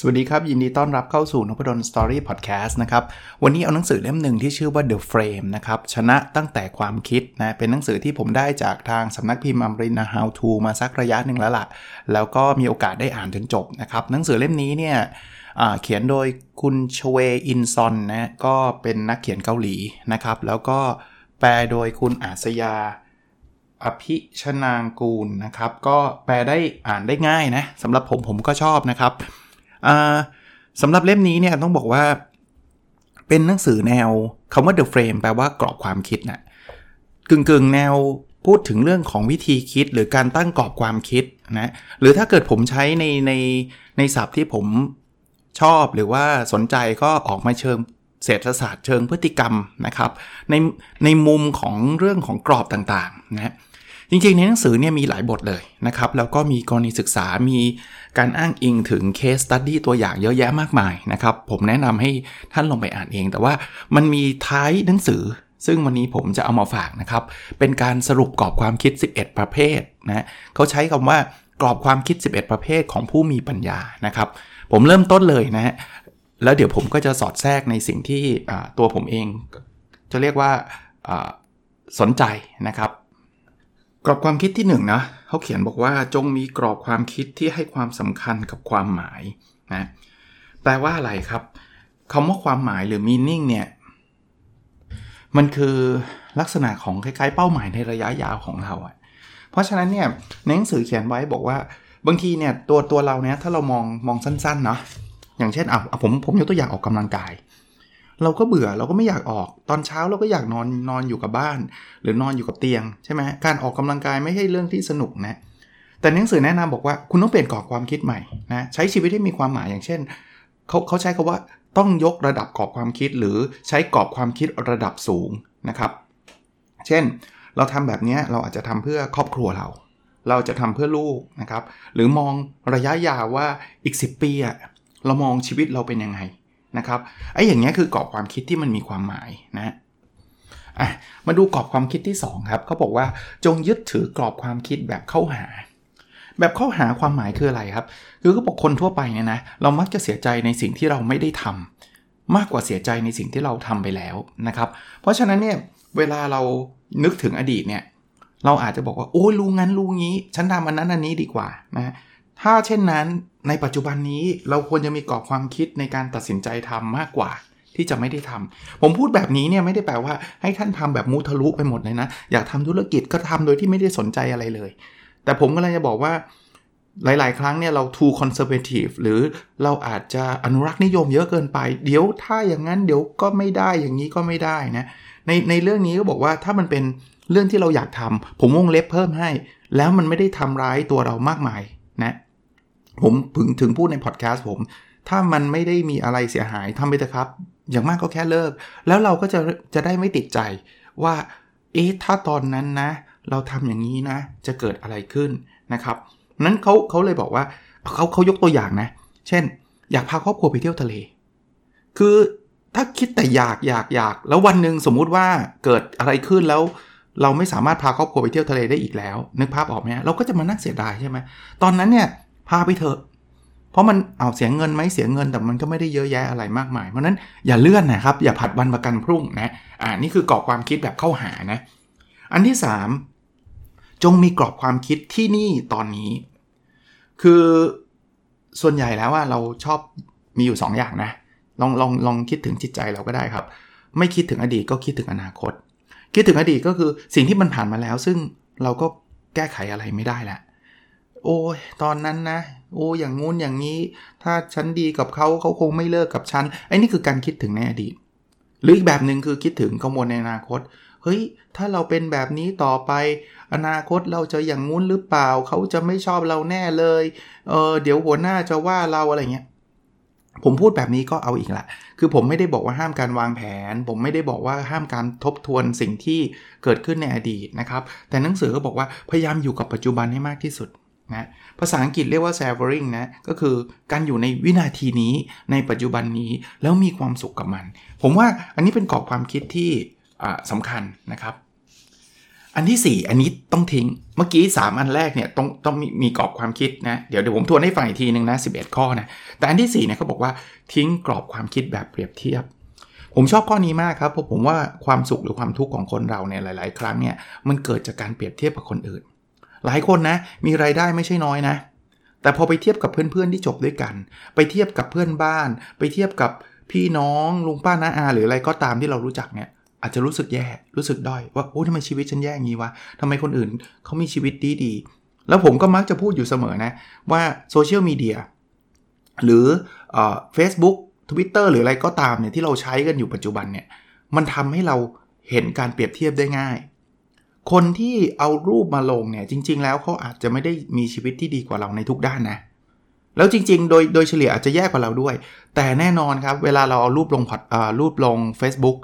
สวัสดีครับ ยินดีต้อนรับเข้าสู่นพดลสตอรี่พอดแคสต์นะครับ วันนี้เอาหนังสือเล่มหนึ่งที่ชื่อว่า The Frame นะครับ ชนะตั้งแต่ความคิดนะ เป็นหนังสือที่ผมได้จากทางสำนักพิมพ์อัมรินา How to มาสักระยะหนึ่งแล้วละ่ะ แล้วก็มีโอกาสได้อ่านจนจบนะครับ หนังสือเล่มนี้เนี่ยเขียนโดยคุณชเวอินซอนนะก็เป็นนักเขียนเกาหลีนะครับ แล้วก็แปลโดยคุณอาสยาอภิชนางกูลนะครับ ก็แปลได้อ่านได้ง่ายนะสำหรับผมผมก็ชอบนะครับ สำหรับเล่มนี้เนี่ยต้องบอกว่า เป็นหนังสือแนวคำว่า the frame แปลว่ากรอบความคิดนะกึ่งกึ่งแนวพูดถึงเรื่องของวิธีคิดหรือการตั้งกรอบความคิดนะหรือถ้าเกิดผมใช้ในในในศัพท์ที่ผมชอบหรือว่าสนใจก็ออกมาเชิงเศรษฐศาสตร์เชิงพฤติกรรมนะครับ ในในมุมของเรื่องของกรอบต่างๆนะ จริงๆ ในหนังสือเนี่ยมีหลายบทเลยนะครับ แล้วก็มีกรณีศึกษามีการอ้างอิงถึงเคสตัดดี้ตัวอย่างเยอะแยะมากมายนะครับ ผมแนะนำให้ท่านลงไปอ่านเอง แต่ว่ามันมีท้ายหนังสือ ซึ่งวันนี้ผมจะเอามาฝากนะครับ เป็นการสรุปกรอบความคิด 11 ประเภทนะเขาใช้คำว่ากรอบความคิด 11 ประเภทของผู้มีปัญญานะครับ ผมเริ่มต้นเลยนะฮะแล้วเดี๋ยวผมก็จะสอดแทรกในสิ่งที่ตัวผมเอง จะเรียกว่าสนใจนะครับ กรอบความคิดที่1นนะเขาเขียนบอกว่าจงมีกรอบความคิดที่ให้ความสำคัญกับความหมายนะแปลว่าอะไรครับคำว่าความหมายหรือ meaning เนี่ยมันคือลักษณะของคล้ายๆ เป้าหมายในระยะยาวของเราอะเพราะฉะนั้นเนี่ยในหนังสือเขียนไว้บอกว่าบางทีเนี่ยตัวตัวเราเนี่ยถ้าเรามองมองสั้นๆเนาะอย่างเช่นอะผมผมยกตัวอย่างออกกำลังกาย เราก็เบื่อเราก็ไม่อยากออก ตอนเช้าเราก็อยากนอนนอนอยู่กับบ้าน หรือนอนอยู่กับเตียงใช่ไหมการออกกำลังกายไม่ใช่เรื่องที่สนุกนะแต่หนังสือแนะนำบอกว่าคุณต้องเปลี่ยนกรอบความคิดใหม่นะใช้ชีวิตให้มีความหมายอย่างเช่นเขาเขาใช้คาว่าต้องยกระดับกรอบความคิดหรือใช้กรอบความคิดระดับสูงนะครับ เช่น เราทำแบบนี้เราอาจจะทำเพื่อครอบครัวเรา เราจะทำเพื่อลูกนะครับ หรือมองระยะยาวว่าอีก 10 ปีอะเรามองชีวิตเราเป็นยังไง นะครับไอ้อย่างเงี้ยคือกรอบความคิดที่มันมีความหมายนะอะมาดูกรอบความคิดที่ 2 ครับเขาบอกว่าจงยึดถือกรอบความคิดแบบเข้าหา แบบเข้าหาความหมายคืออะไรครับ คือก็บอกคนทั่วไปเนี่ยนะเรามักจะเสียใจในสิ่งที่เราไม่ได้ทำมากกว่าเสียใจในสิ่งที่เราทำไปแล้วนะครับ เพราะฉะนั้นเนี่ยเวลาเรานึกถึงอดีตเนี่ยเราอาจจะบอกว่าโอ้รู้งั้นรู้งี้ ฉันทำอันนั้นอันนี้ดีกว่านะ ถ้าเช่นนั้นในปัจจุบันนี้เราควรจะมีกรอบความคิดในการตัดสินใจทำมากกว่าที่จะไม่ได้ทำผมพูดแบบนี้เนี่ยไม่ได้แปลว่าให้ท่านทำแบบมูทะลุไปหมดเลยนะ อยากทำธุรกิจก็ทำโดยที่ไม่ได้สนใจอะไรเลย แต่ผมก็เลยจะบอกว่าหลาย ๆ ครั้งเนี่ยเรา too conservative หรือเราอาจจะอนุรักษ์นิยมเยอะเกินไป เดี๋ยวถ้าอย่างนั้นเดี๋ยวก็ไม่ได้อย่างนี้ก็ไม่ได้นะ ในในเรื่องนี้ก็บอกว่าถ้ามันเป็นเรื่องที่เราอยากทำผมวงเล็บเพิ่มให้ แล้วมันไม่ได้ทำร้ายตัวเรามากมายนะ ผมถึงถึงพูดในพอดแคสต์ผม ถ้ามันไม่ได้มีอะไรเสียหายทำไปเถอะครับ อย่างมากก็แค่เลิก แล้วเราก็จะจะได้ไม่ติดใจว่า เอ๊ะ ถ้าตอนนั้นนะ เราทำอย่างนี้นะ จะเกิดอะไรขึ้นนะครับ นั้นเขาเขาเลยบอกว่าเขาเขายกตัวอย่างนะ เช่น อยากพาครอบครัวไปเที่ยวทะเล คือถ้าคิดแต่อยากอยากอยาก แล้ววันหนึ่งสมมุติว่าเกิดอะไรขึ้นแล้ว เราไม่สามารถพาครอบครัวไปเที่ยวทะเลได้อีกแล้ว นึกภาพออกไหมเราก็จะมานั่งเสียดายใช่ไหมตอนนั้นเนี่ย พาไปเถอะ เพราะมันเอาเสียเงินไหมเสียเงินแต่มันก็ไม่ได้เยอะแยะอะไรมากมาย เพราะนั้นอย่าเลื่อนนะครับ อย่าผัดวันประกันพรุ่งนะ อ่านี่คือกรอบความคิดแบบเข้าหานะ อันที่ 3 จงมีกรอบความคิดที่นี่ตอนนี้ คือส่วนใหญ่แล้วว่าเราชอบมีอยู่ 2ออย่างนะ ลองลองลองคิดถึงจิตใจเราก็ได้ครับ ไม่คิดถึงอดีตก็คิดถึงอนาคต คิดถึงอดีตก็คือสิ่งที่มันผ่านมาแล้ว ซึ่งเราก็แก้ไขอะไรไม่ได้แหละ โอ้ยตอนนั้นนะ โอ้อย่างงู้นอย่างนี้ ถ้าฉันดีกับเขาเขาคงไม่เลิกกับฉันไอ้นี่คือการคิดถึงในอดีต หรืออีกแบบหนึ่งคือคิดถึงกังวลในอนาคต เฮ้ย ถ้าเราเป็นแบบนี้ต่อไป อนาคตเราจะอย่างงู้นหรือเปล่า เขาจะไม่ชอบเราแน่เลย เออเดี๋ยวหัวหน้าจะว่าเราอะไรเงี้ยผมพูดแบบนี้ก็เอาอีกละ คือผมไม่ได้บอกว่าห้ามการวางแผน ผมไม่ได้บอกว่าห้ามการทบทวนสิ่งที่เกิดขึ้นในอดีตนะครับ แต่หนังสือก็บอกว่าพยายามอยู่กับปัจจุบันให้มากที่สุด นะภาษาอังกฤษเรียกว่า savoring นะก็คือการอยู่ในวินาทีนี้ในปัจจุบันนี้แล้วมีความสุขกับมัน ผมว่าอันนี้เป็นกรอบความคิดที่สำคัญนะครับ อันที่ 4 อันนี้ต้องทิ้งเมื่อกี้ 3 อันแรกเนี่ยต้องต้องมีมีกรอบความคิดนะเดี๋ยวเดี๋ยวผมทวนให้ฟังอีกทีนึงนะ11 ข้อนะแต่อันที่4เนี่ยเขาบอกว่าทิ้งกรอบความคิดแบบเปรียบเทียบผมชอบข้อนี้มากครับเพราะผมว่าความสุขหรือความทุกข์ของคนเราเนี่ยหลาย ๆ ครั้งเนี่ยมันเกิดจากการเปรียบเทียบกับคนอื่น หลายคนนะมีรายได้ไม่ใช่น้อยนะ แต่พอไปเทียบกับเพื่อนๆที่จบด้วยกัน ไปเทียบกับเพื่อนบ้าน ไปเทียบกับพี่น้องลุงป้าน้าอา หรืออะไรก็ตามที่เรารู้จักเนี่ยอาจจะรู้สึกแย่รู้สึกด้อยว่าโอ้ทำไมชีวิตฉันแย่งี้วะทำไมคนอื่นเขามีชีวิตดีดีแล้วผมก็มักจะพูดอยู่เสมอนะว่าโซเชียลมีเดียหรือเฟซบุ๊กทวิตเตอร์หรืออะไรก็ตามเนี่ยที่เราใช้กันอยู่ปัจจุบันเนี่ยมันทำให้เราเห็นการเปรียบเทียบได้ง่าย คนที่เอารูปมาลงเนี่ยจริง ๆ แล้วเขาอาจจะไม่ได้มีชีวิตที่ดีกว่าเราในทุกด้านนะ แล้วจริง ๆ โดยโดยเฉลี่ยอาจจะแย่กว่าเราด้วย แต่แน่นอนครับ เวลาเราเอารูปลงโพสต์รูปลง Facebook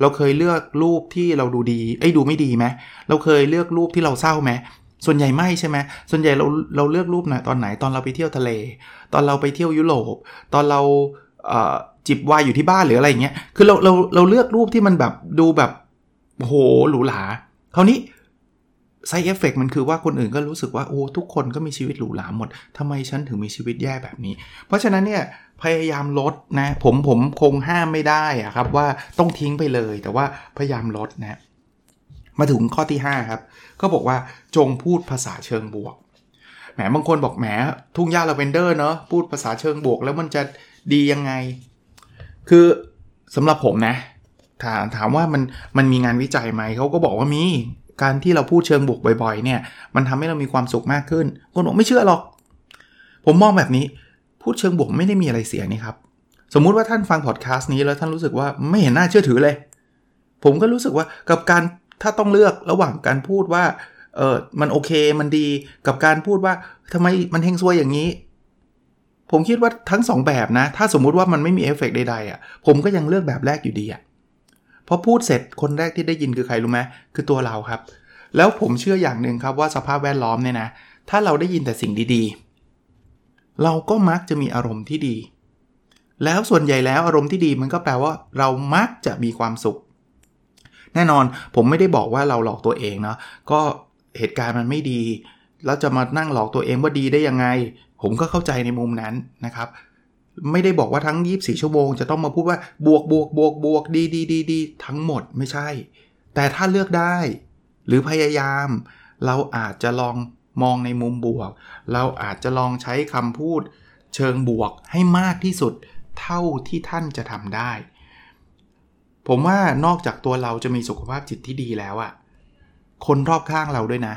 เราเคยเลือกรูปที่เราดูดีไอ้ดูไม่ดีไหมเราเคยเลือกรูปที่เราเศร้าไหมส่วนใหญ่ไม่ใช่ไหมส่วนใหญ่เราเราเลือกรูปไหนตอนไหนตอนเราไปเที่ยวทะเล ตอนเราไปเที่ยวยุโรป ตอนเราจิบวายอยู่ที่บ้านหรืออะไรเงี้ย คือเราเราเราเลือกรูปที่มันแบบดูแบบโหหรูหรา คราวนี้ไซเอฟเฟกมันคือว่าคนอื่นก็รู้สึกว่าโอ้ทุกคนก็มีชีวิตหรูหราหมดทำไมฉันถึงมีชีวิตแย่แบบนี้ เพราะฉะนั้นเนี่ยพยายามลดนะผมผมคงห้ามไม่ได้อะครับว่าต้องทิ้งไปเลย แต่ว่าพยายามลดนะ มาถึงข้อที่ 5 ครับ ก็บอกว่าจงพูดภาษาเชิงบวกแหมบางคนบอกแหมทุ่งหญ้าลาเวนเดอร์เนาะพูดภาษาเชิงบวก แล้วมันจะดียังไง คือสำหรับผมนะ ถามถามว่ามันมันมีงานวิจัยไหมเขาก็บอกว่ามี การที่เราพูดเชิงบวกบ่อยๆ เนี่ย มันทำให้เรามีความสุขมากขึ้นคนบอกไม่เชื่อหรอก ผมมองแบบนี้ พูดเชิงบวกไม่ได้มีอะไรเสียนี่ครับ สมมุติว่าท่านฟังพอดแคสต์นี้แล้วท่านรู้สึกว่าไม่เห็นน่าเชื่อถือเลย ผมก็รู้สึกว่ากับการถ้าต้องเลือกระหว่างการพูดว่าเออมันโอเคมันดีกับการพูดว่าทำไมมันเฮงซวยอย่างนี้ ผมคิดว่าทั้ง 2 แบบนะ ถ้าสมมุติว่ามันไม่มีเอฟเฟกใดๆอะผมก็ยังเลือกแบบแรกอยู่ดีอะ พอพูดเสร็จคนแรกที่ได้ยินคือใครรู้ไหมคือตัวเราครับ แล้วผมเชื่ออย่างหนึ่งครับว่าสภาพแวดล้อมเนี่ยนะ ถ้าเราได้ยินแต่สิ่งดีๆ เราก็มักจะมีอารมณ์ที่ดี แล้วส่วนใหญ่แล้วอารมณ์ที่ดีมันก็แปลว่า เรามักจะมีความสุข แน่นอนผมไม่ได้บอกว่าเราหลอกตัวเองเนาะก็เหตุการณ์มันไม่ดี แล้วจะมานั่งหลอกตัวเองว่าดีได้ยังไง ผมก็เข้าใจในมุมนั้นนะครับ ไม่ได้บอกว่าทั้ง 24 ชั่วโมง จะต้องมาพูดว่าบวกบวกบวกบวกดีดีดีดีทั้งหมดไม่ใช่ แต่ถ้าเลือกได้ หรือพยายาม เราอาจจะลองมองในมุมบวก เราอาจจะลองใช้คำพูด เชิงบวกให้มากที่สุดเท่าที่ท่านจะทำได้ ผมว่านอกจากตัวเราจะมีสุขภาพจิตที่ดีแล้วอะคนรอบข้างเราด้วยนะ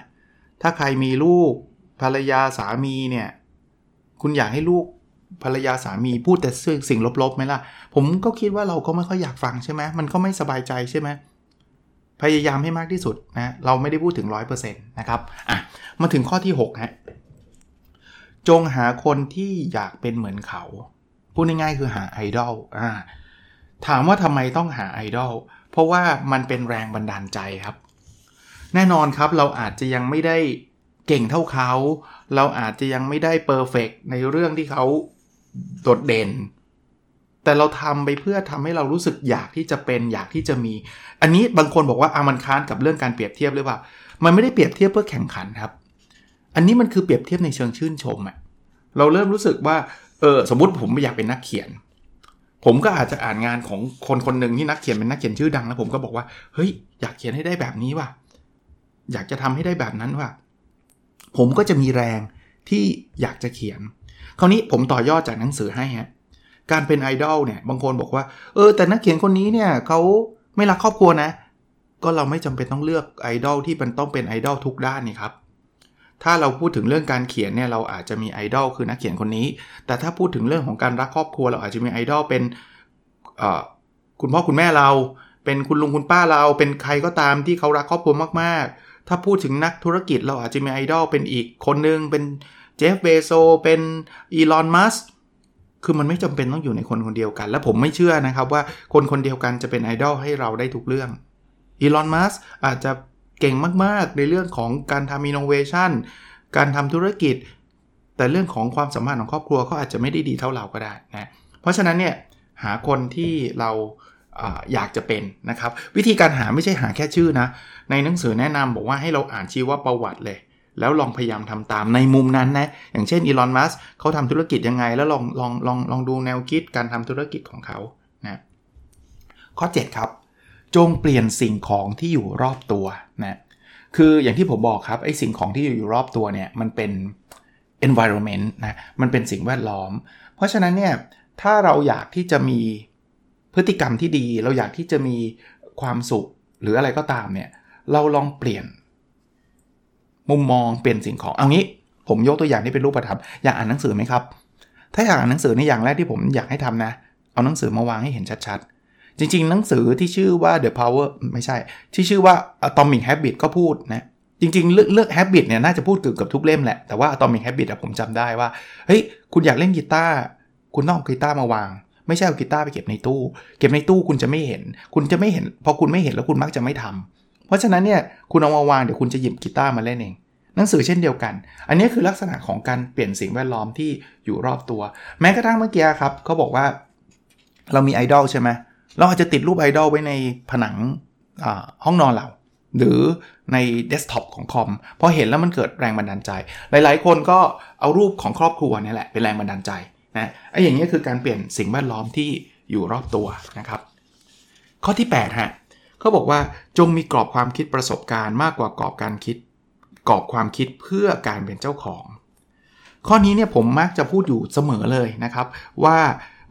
ถ้าใครมีลูกภรรยาสามีเนี่ย คุณอยากให้ลูก ภรรยาสามีพูดแต่สิ่งลบๆไหมล่ะ ผมก็คิดว่าเราก็ไม่ค่อยอยากฟังใช่ไหมมันก็ไม่สบายใจใช่ไหมพยายามให้มากที่สุดนะเราไม่ได้พูดถึง 100%นะครับอะมาถึงข้อที่6ฮะจงหาคนที่อยากเป็นเหมือนเขา พูดง่ายๆคือหาไอดอลอ่าถามว่าทำไมต้องหาไอดอลเพราะว่ามันเป็นแรงบันดาลใจครับ แน่นอนครับเราอาจจะยังไม่ได้เก่งเท่าเขา เราอาจจะยังไม่ได้เพอร์เฟกในเรื่องที่เขา โดดเด่น แต่เราทำไปเพื่อทำให้เรารู้สึกอยากที่จะเป็นอยากที่จะมี อันนี้บางคนบอกว่าอามันค้านกับเรื่องการเปรียบเทียบหรือเปล่า มันไม่ได้เปรียบเทียบเพื่อแข่งขันครับ อันนี้มันคือเปรียบเทียบในเชิงชื่นชมอะเราเริ่มรู้สึกว่าเออสมมติผมอยากเป็นนักเขียน ผมก็อาจจะอ่านงานของคนคนหนึ่งที่นักเขียนเป็นนักเขียนชื่อดังแล้วผมก็บอกว่าเฮ้ยอยากเขียนให้ได้แบบนี้ว่ะอยากจะทำให้ได้แบบนั้นว่ะผมก็จะมีแรงที่อยากจะเขียน คราวนี้ผมต่อยอดจากหนังสือให้ฮะการเป็นไอดอลเนี่ยบางคนบอกว่าเออแต่นักเขียนคนนี้เนี่ยเขาไม่รักครอบครัวนะ ก็เราไม่จำเป็นต้องเลือกไอดอลที่มันต้องเป็นไอดอลทุกด้านนี่ครับถ้าเราพูดถึงเรื่องการเขียนเนี่ยเราอาจจะมีไอดอลคือนักเขียนคนนี้ แต่ถ้าพูดถึงเรื่องของการรักครอบครัว เราอาจจะมีไอดอลเป็นคุณพ่อคุณแม่เรา เป็นคุณลุงคุณป้าเรา เป็นใครก็ตามที่เขารักครอบครัวมากๆ ถ้าพูดถึงนักธุรกิจเราอาจจะมีไอดอลเป็นอีกคนนึงเป็น Jeff Bezos เป็น Elon Musk คือมันไม่จำเป็นต้องอยู่ในคนคนเดียวกัน และผมไม่เชื่อนะครับว่าคนคนเดียวกันจะเป็นไอดอลให้เราได้ทุกเรื่อง Elon Musk อาจจะเก่งมาก ๆ ในเรื่องของการทำอินโนเวชันการทำธุรกิจ แต่เรื่องของความสัมพันธ์ของครอบครัวเขาอาจจะไม่ได้ดีเท่าเราก็ได้นะเพราะฉะนั้นเนี่ยหาคนที่เราอยากจะเป็นนะครับ วิธีการหาไม่ใช่หาแค่ชื่อนะ ในหนังสือแนะนำบอกว่าให้เราอ่านชีวประวัติเลย แล้วลองพยายามทำตามในมุมนั้นนะ อย่างเช่นอีลอนมัสเขาทำธุรกิจยังไง แล้วลองลองลองลองดูแนวคิดการทำธุรกิจของเขานะข้อ 7 ครับ จงเปลี่ยนสิ่งของที่อยู่รอบตัวนะคืออย่างที่ผมบอกครับไอ้สิ่งของที่อยู่รอบตัวเนี่ยมันเป็น environment นะมันเป็นสิ่งแวดล้อม เพราะฉะนั้นเนี่ยถ้าเราอยากที่จะมีพฤติกรรมที่ดี เราอยากที่จะมีความสุขหรืออะไรก็ตามเนี่ยเราลองเปลี่ยน มุมมองเปลี่ยนสิ่งของเอางี้ ผมยกตัวอย่างที่เป็นรูปธรรมอยากอ่านหนังสือไหมครับ ถ้าอยากอ่านหนังสือในอย่างแรกที่ผมอยากให้ทำนะ เอาหนังสือมาวางให้เห็นชัดๆ จริง ๆ หนังสือที่ชื่อว่า The Power ไม่ใช่ ที่ชื่อว่า Atomic Habit ก็พูดนะจริงๆเรื่องเรื่อง habit เนี่ยน่าจะพูดเกือบกับทุกเล่มแหละ แต่ว่า Atomic Habit อะผมจำได้ว่า เฮ้ย คุณอยากเล่นกีตาร์คุณต้องเอากีตาร์มาวาง ไม่ใช่เอากีตาร์ไปเก็บในตู้ เก็บในตู้คุณจะไม่เห็น คุณจะไม่เห็น พอคุณไม่เห็นแล้วคุณมักจะไม่ทำ เพราะฉะนั้นเนี่ยคุณเอามาวางเดี๋ยวคุณจะหยิบกีตาร์มาเล่นเอง หนังสือเช่นเดียวกัน อันนี้คือลักษณะของการเปลี่ยนสิ่งแวดล้อมที่อยู่รอบตัว แม้กระทั่งเมื่อกี้ครับเขาบอกว่าเรามีไอดอลใช่ไหมเราอาจจะติดรูปไอดอลไว้ในผนังห้องนอนเรา หรือในเดสก์ท็อปของคอมพอเห็นแล้วมันเกิดแรงบันดาลใจ หลาย ๆ คนก็เอารูปของครอบครัวนี่แหละเป็นแรงบันดาลใจนะไอ้อย่างนี้คือการเปลี่ยนสิ่งแวดล้อมที่อยู่รอบตัวนะครับ ข้อที่8ฮะ เขาบอกว่าจงมีกรอบความคิดประสบการณ์มากกว่ากรอบการคิด กรอบความคิดเพื่อการเป็นเจ้าของ ข้อนี้เนี่ยผมมักจะพูดอยู่เสมอเลยนะครับ ว่า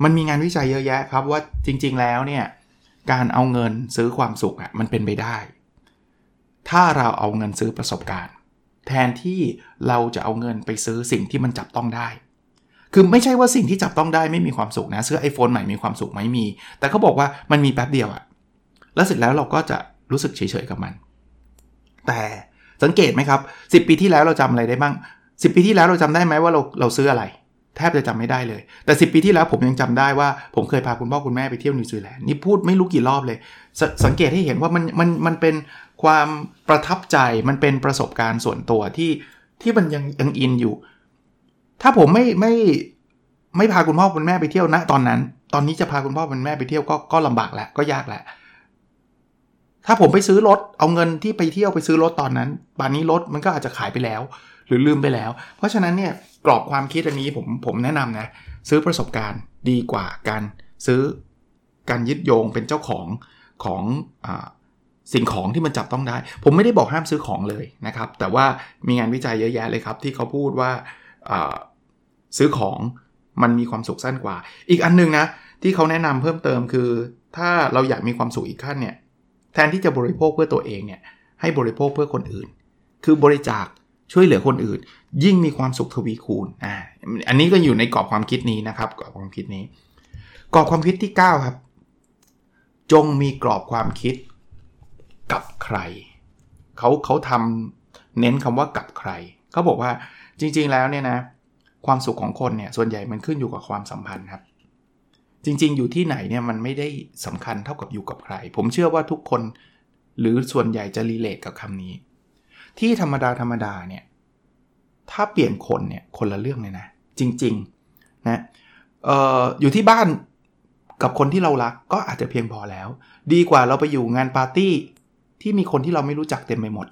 มันมีงานวิจัยเยอะแยะครับว่าจริงๆแล้วเนี่ยการเอาเงินซื้อความสุขอะมันเป็นไปได้ ถ้าเราเอาเงินซื้อประสบการณ์ แทนที่เราจะเอาเงินไปซื้อสิ่งที่มันจับต้องได้ คือไม่ใช่ว่าสิ่งที่จับต้องได้ไม่มีความสุขนะซื้อ iPhone ใหม่มีความสุขไหมมี แต่เขาบอกว่ามันมีแป๊บเดียวอะ แล้วเสร็จแล้วเราก็จะรู้สึกเฉยๆกับมัน แต่สังเกตไหมครับ10 ปีที่แล้วเราจำอะไรได้บ้าง 10 ปีที่แล้วเราจำได้ไหมว่าเราเราซื้ออะไร แทบจะจำไม่ได้เลย แต่ 10 ปีที่แล้วผมยังจำได้ว่า ผมเคยพาคุณพ่อคุณแม่ไปเที่ยวนิวซีแลนด์นี่พูดไม่รู้กี่รอบเลยสสังเกตให้เห็นว่ามันมันมันเป็นความประทับใจมันเป็นประสบการณ์ส่วนตัวที่ที่มันยังยังอินอยู่ ถ้าผมไม่ไม่ไม่พาคุณพ่อคุณแม่ไปเที่ยวณตอนนั้น ตอนนี้จะพาคุณพ่อคุณแม่ไปเที่ยวก็ก็ลำบากแหละก็ยากแหละ ถ้าผมไปซื้อรถเอาเงินที่ไปเที่ยวไปซื้อรถตอนนั้นบานนี้รถมันก็อาจจะขายไปแล้ว หรือลืมไปแล้ว เพราะฉะนั้นเนี่ยกรอบความคิดอันนี้ผมผมแนะนำนะซื้อประสบการณ์ดีกว่าการซื้อการยึดโยงเป็นเจ้าของของอสิ่งของที่มันจับต้องได้ ผมไม่ได้บอกห้ามซื้อของเลยนะครับ แต่ว่ามีงานวิจัยเยอะแยะเลยครับ ที่เขาพูดว่าซื้อของมันมีความสุขสั้นกว่า อีกอันนึงนะที่เขาแนะนำเพิ่มเติมคือ ถ้าเราอยากมีความสุขอีกขั้นเนี่ย แทนที่จะบริโภคเพื่อตัวเองเนี่ยให้บริโภคเพื่อคนอื่น คือบริจาคช่วยเหลือคนอื่น ยิ่งมีความสุขทวีคูณอ่าอันนี้ก็อยู่ในกรอบความคิดนี้นะครับกรอบความคิดนี้ กรอบความคิดที่ 9 ครับ จงมีกรอบความคิดกับใครเขาเขาทำเน้นคำว่ากับใครเขาบอกว่าจริง ๆแล้วเนี่ยนะความสุขของคนเนี่ยส่วนใหญ่มันขึ้นอยู่กับความสัมพันธ์ครับ จริง ๆ อยู่ที่ไหนเนี่ยมันไม่ได้สำคัญเท่ากับอยู่กับใคร ผมเชื่อว่าทุกคนหรือส่วนใหญ่จะรีเลทกับคำนี้ ที่ธรรมดาธรรมดาเนี่ยถ้าเปลี่ยนคนเนี่ยคนละเรื่องเลยนะ จริงๆนะอออยู่ที่บ้านกับคนที่เรารักก็อาจจะเพียงพอแล้ว ดีกว่าเราไปอยู่งานปาร์ตี้ที่มีคนที่เราไม่รู้จักเต็มไปหมด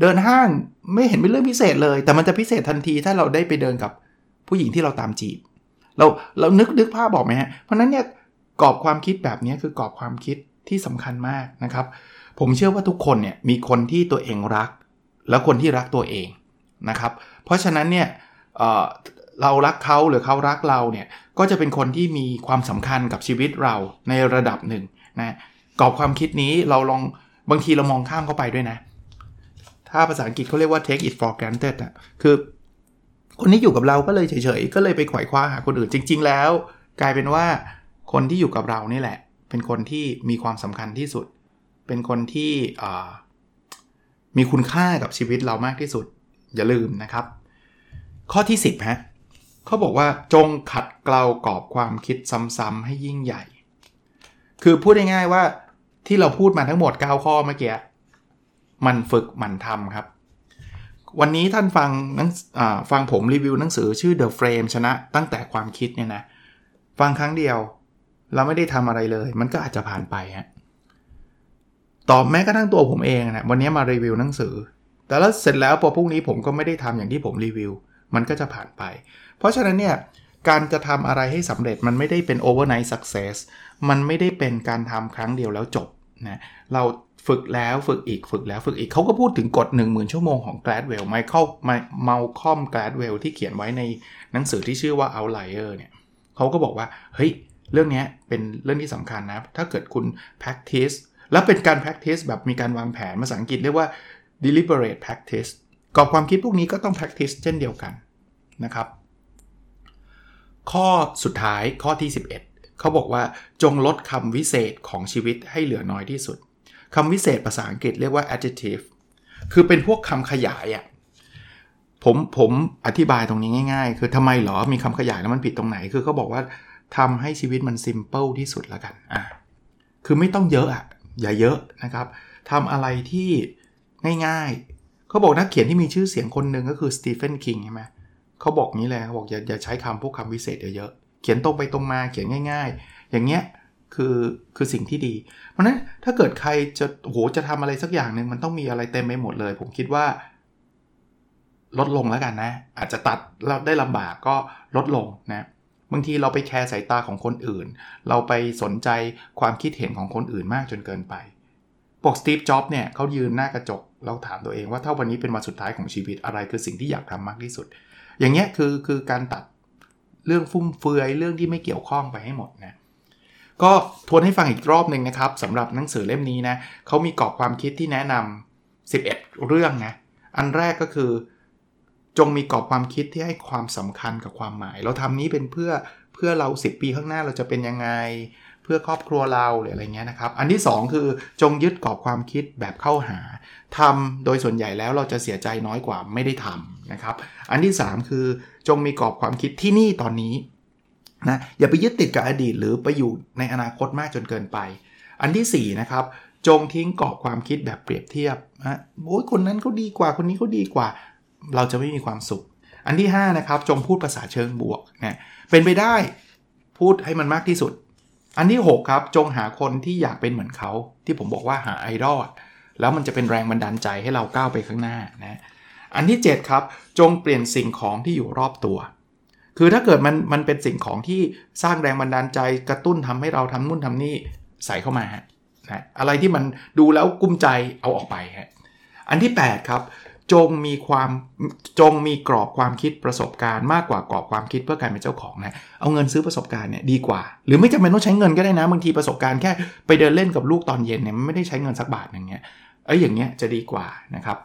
เดินห้างไม่เห็นเป็นเรื่องพิเศษเลย แต่มันจะพิเศษทันทีถ้าเราได้ไปเดินกับผู้หญิงที่เราตามจีบ เราเรานึกนึกภาพบอกไหมฮะ เพราะนั้นเนี่ยกรอบความคิดแบบนี้คือกรอบความคิดที่สำคัญมากนะครับ ผมเชื่อว่าทุกคนเนี่ยมีคนที่ตัวเองรัก แล้วคนที่รักตัวเองนะครับ เพราะฉะนั้นเนี่ยเเรารักเขาหรือเขารักเราเนี่ยก็จะเป็นคนที่มีความสำคัญกับชีวิตเราในระดับหนึ่งนะกรอบความคิดนี้เราลองบางทีเรามองข้ามเข้าไปด้วยนะ ถ้าภาษาอังกฤษเขาเรียกว่า take it for granted อะคือ คนที่อยู่กับเราก็เลยเฉยๆ ก็เลยไปขวายคว้าหาคนอื่นจริง ๆ แล้ว กลายเป็นว่าคนที่อยู่กับเรานี่แหละ เป็นคนที่มีความสำคัญที่สุด เป็นคนที่มีคุณค่ากับชีวิตเรามากที่สุด อย่าลืมนะครับ ข้อที่ 10ฮะเขาบอกว่าจงขัดเกลากรอบความคิดซ้ำๆให้ยิ่งใหญ่ คือพูดง่ายๆว่าที่เราพูดมาทั้งหมด 9 ข้อเมื่อกี้มันฝึกมันทำครับ วันนี้ท่านฟังนังฟังผมรีวิวหนังสือชื่อ The Frame ชนะตั้งแต่ความคิดเนี่ยนะ ฟังครั้งเดียว เราไม่ได้ทำอะไรเลย มันก็อาจจะผ่านไปฮะตอบแม้กระทั่งตัวผมเองนะวันนี้มารีวิวหนังสือ แต่แล้วเสร็จแล้วพอพรุ่งนี้ผมก็ไม่ได้ทำอย่างที่ผมรีวิว มันก็จะผ่านไป เพราะฉะนั้นเนี่ยการจะทำอะไรให้สำเร็จมันไม่ได้เป็น overnight success มันไม่ได้เป็นการทำครั้งเดียวแล้วจบนะเรา ฝึกแล้วฝึกอีกฝึกแล้วฝึกอีกเขาก็พูดถึงกฎ 10,000 ชั่วโมงของ Gladwell ไมเคิลเมาคอม Gladwell ที่เขียนไว้ในหนังสือที่ชื่อว่า Outlier เนี่ยเขาก็บอกว่า เฮ้ย เรื่องนี้เป็นเรื่องที่สำคัญนะ ถ้าเกิดคุณ practice แล้วเป็นการ practice แบบมีการวางแผนภาษาอังกฤษเรียกว่า deliberate practice กรอบความคิดพวกนี้ก็ต้อง practice เช่นเดียวกันนะครับ ข้อสุดท้ายข้อที่ 11 เขาบอกว่าจงลดคำวิเศษของชีวิตให้เหลือน้อยที่สุด คำวิเศษภาษาอังกฤษเรียกว่า adjective คือเป็นพวกคำขยายอะ่ะผมผมอธิบายตรงนี้ง่ายๆ คือทำไมหรอมีคำขยายแล้วมันผิดตรงไหน คือเขาบอกว่าทำให้ชีวิตมัน simple ที่สุดแล้วกันอะคือไม่ต้องเยอะอะอย่าเยอะนะครับทำอะไรที่ง่ายๆ เขาบอกนักเขียนที่มีชื่อเสียงคนหนึ่งก็คือสตีเฟนคิงใช่ไหมเขาบอกนี้เลยเขาบอกอย่าอย่าใช้คำพวกคำวิเศษเยอะๆเขียนตรงไปตรงมาเขียนง่าย ๆ อย่างเงี้ย คือคือสิ่งที่ดี เพราะนั้นถ้าเกิดใครจะโหจะทำอะไรสักอย่างหนึ่งมันต้องมีอะไรเต็มไปหมดเลย ผมคิดว่า ลดลงแล้วกันนะ อาจจะตัดเราได้ลำบากก็ลดลงนะบางทีเราไปแคร์สายตาของคนอื่น เราไปสนใจความคิดเห็นของคนอื่นมากจนเกินไปพวกสตีฟจ็อบเนี่ยเขายืนหน้ากระจกเราถามตัวเองว่าถ้าวันนี้เป็นวันสุดท้ายของชีวิตอะไรคือสิ่งที่อยากทำมากที่สุด อย่างเงี้ยคือคือการตัดเรื่องฟุ่มเฟือยเรื่องที่ไม่เกี่ยวข้องไปให้หมดนะ ก็ทวนให้ฟังอีกรอบหนึ่งนะครับสำหรับหนังสือเล่มนี้นะเขามีกรอบความคิดที่แนะนำ11 เรื่องนะอันแรกก็คือ จงมีกรอบความคิดที่ให้ความสำคัญกับความหมาย เราทำนี้เป็นเพื่อเพื่อเรา 10 ปีข้างหน้าเราจะเป็นยังไง เพื่อครอบครัวเราหรืออะไรเงี้ยนะครับ อันที่ 2 คือจงยึดกรอบความคิดแบบเข้าหาทำโดยส่วนใหญ่แล้วเราจะเสียใจน้อยกว่าไม่ได้ทำนะครับ อันที่ 3 คือจงมีกรอบความคิดที่นี่ตอนนี้ นะอย่าไปยึดติดกับอดีตหรือไปอยู่ในอนาคตมากจนเกินไป อันที่4นะครับจงทิ้งกรอบความคิดแบบเปรียบเทียบนะโอ้ยคนนั้นเขาดีกว่าคนนี้เขาดีกว่า เราจะไม่มีความสุข อันที่5นะครับจงพูดภาษาเชิงบวกนะเป็นไปได้พูดให้มันมากที่สุด อันที่ 6 ครับจงหาคนที่อยากเป็นเหมือนเขา ที่ผมบอกว่าหาไอดอลแล้วมันจะเป็นแรงบันดาลใจให้เราก้าวไปข้างหน้านะอันที่ 7 ครับ จงเปลี่ยนสิ่งของที่อยู่รอบตัว คือถ้าเกิดมันมันเป็นสิ่งของที่สร้างแรงบันดาลใจกระตุ้นทำให้เราทำนู่นทำนี่ใส่เข้ามาฮะนะอะไรที่มันดูแล้วกุ้มใจเอาออกไปฮะอันที่ 8 ครับ จงมีความจงมีกรอบความคิดประสบการณ์มากกว่ากรอบความคิดเพื่อการเป็นเจ้าของนะเอาเงินซื้อประสบการณ์เนี่ยดีกว่า หรือไม่จำเป็นต้องใช้เงินก็ได้นะบางทีประสบการณ์แค่ไปเดินเล่นกับลูกตอนเย็นเนี่ยไม่ได้ใช้เงินสักบาทอย่างเงี้ยเอ้ยอย่างเงี้ยจะดีกว่านะครับ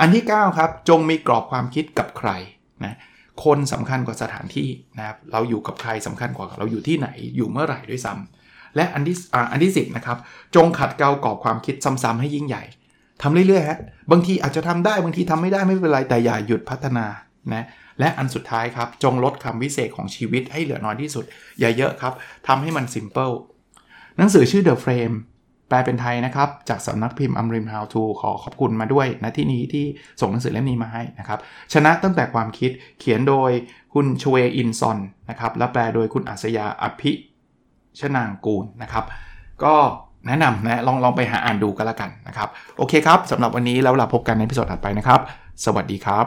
อันที่ 9 ครับ จงมีกรอบความคิดกับใครนะ คนสำคัญกว่าสถานที่นะครับเราอยู่กับใครสำคัญกว่าเราอยู่ที่ไหนอยู่เมื่อไหร่ด้วยซ้ำและอันที่อันที่สินะครับจงขัดเกลากรอบความคิดซ้ำๆให้ยิ่งใหญ่ทำเรื่อยๆฮะบางทีอาจจะทำได้บางทีทำไม่ได้ไม่เป็นไรแต่อย่าหยุดพัฒนานะและอันสุดท้ายครับ จงลดคำวิเศษของชีวิตให้เหลือน้อยที่สุด อย่าเยอะครับทำให้มัน simple หนังสือชื่อ The Frame แปลเป็นไทยนะครับ จากสำนักพิมพ์อมรินทร์ How to ขอขอบคุณมาด้วยนะที่นี้ที่ส่งหนังสือเล่มนี้มาให้นะครับ ชนะตั้งแต่ความคิดเขียนโดยคุณชเวอินซอนนะครับและแปลโดยคุณอัศยาอภิชนางกูลนะครับ ก็แนะนำนะลองลองไปหาอ่านดูกันละกันนะครับ โอเคครับสำหรับวันนี้แล้วเราพบกันใน episode ถัดไปนะครับ สวัสดีครับ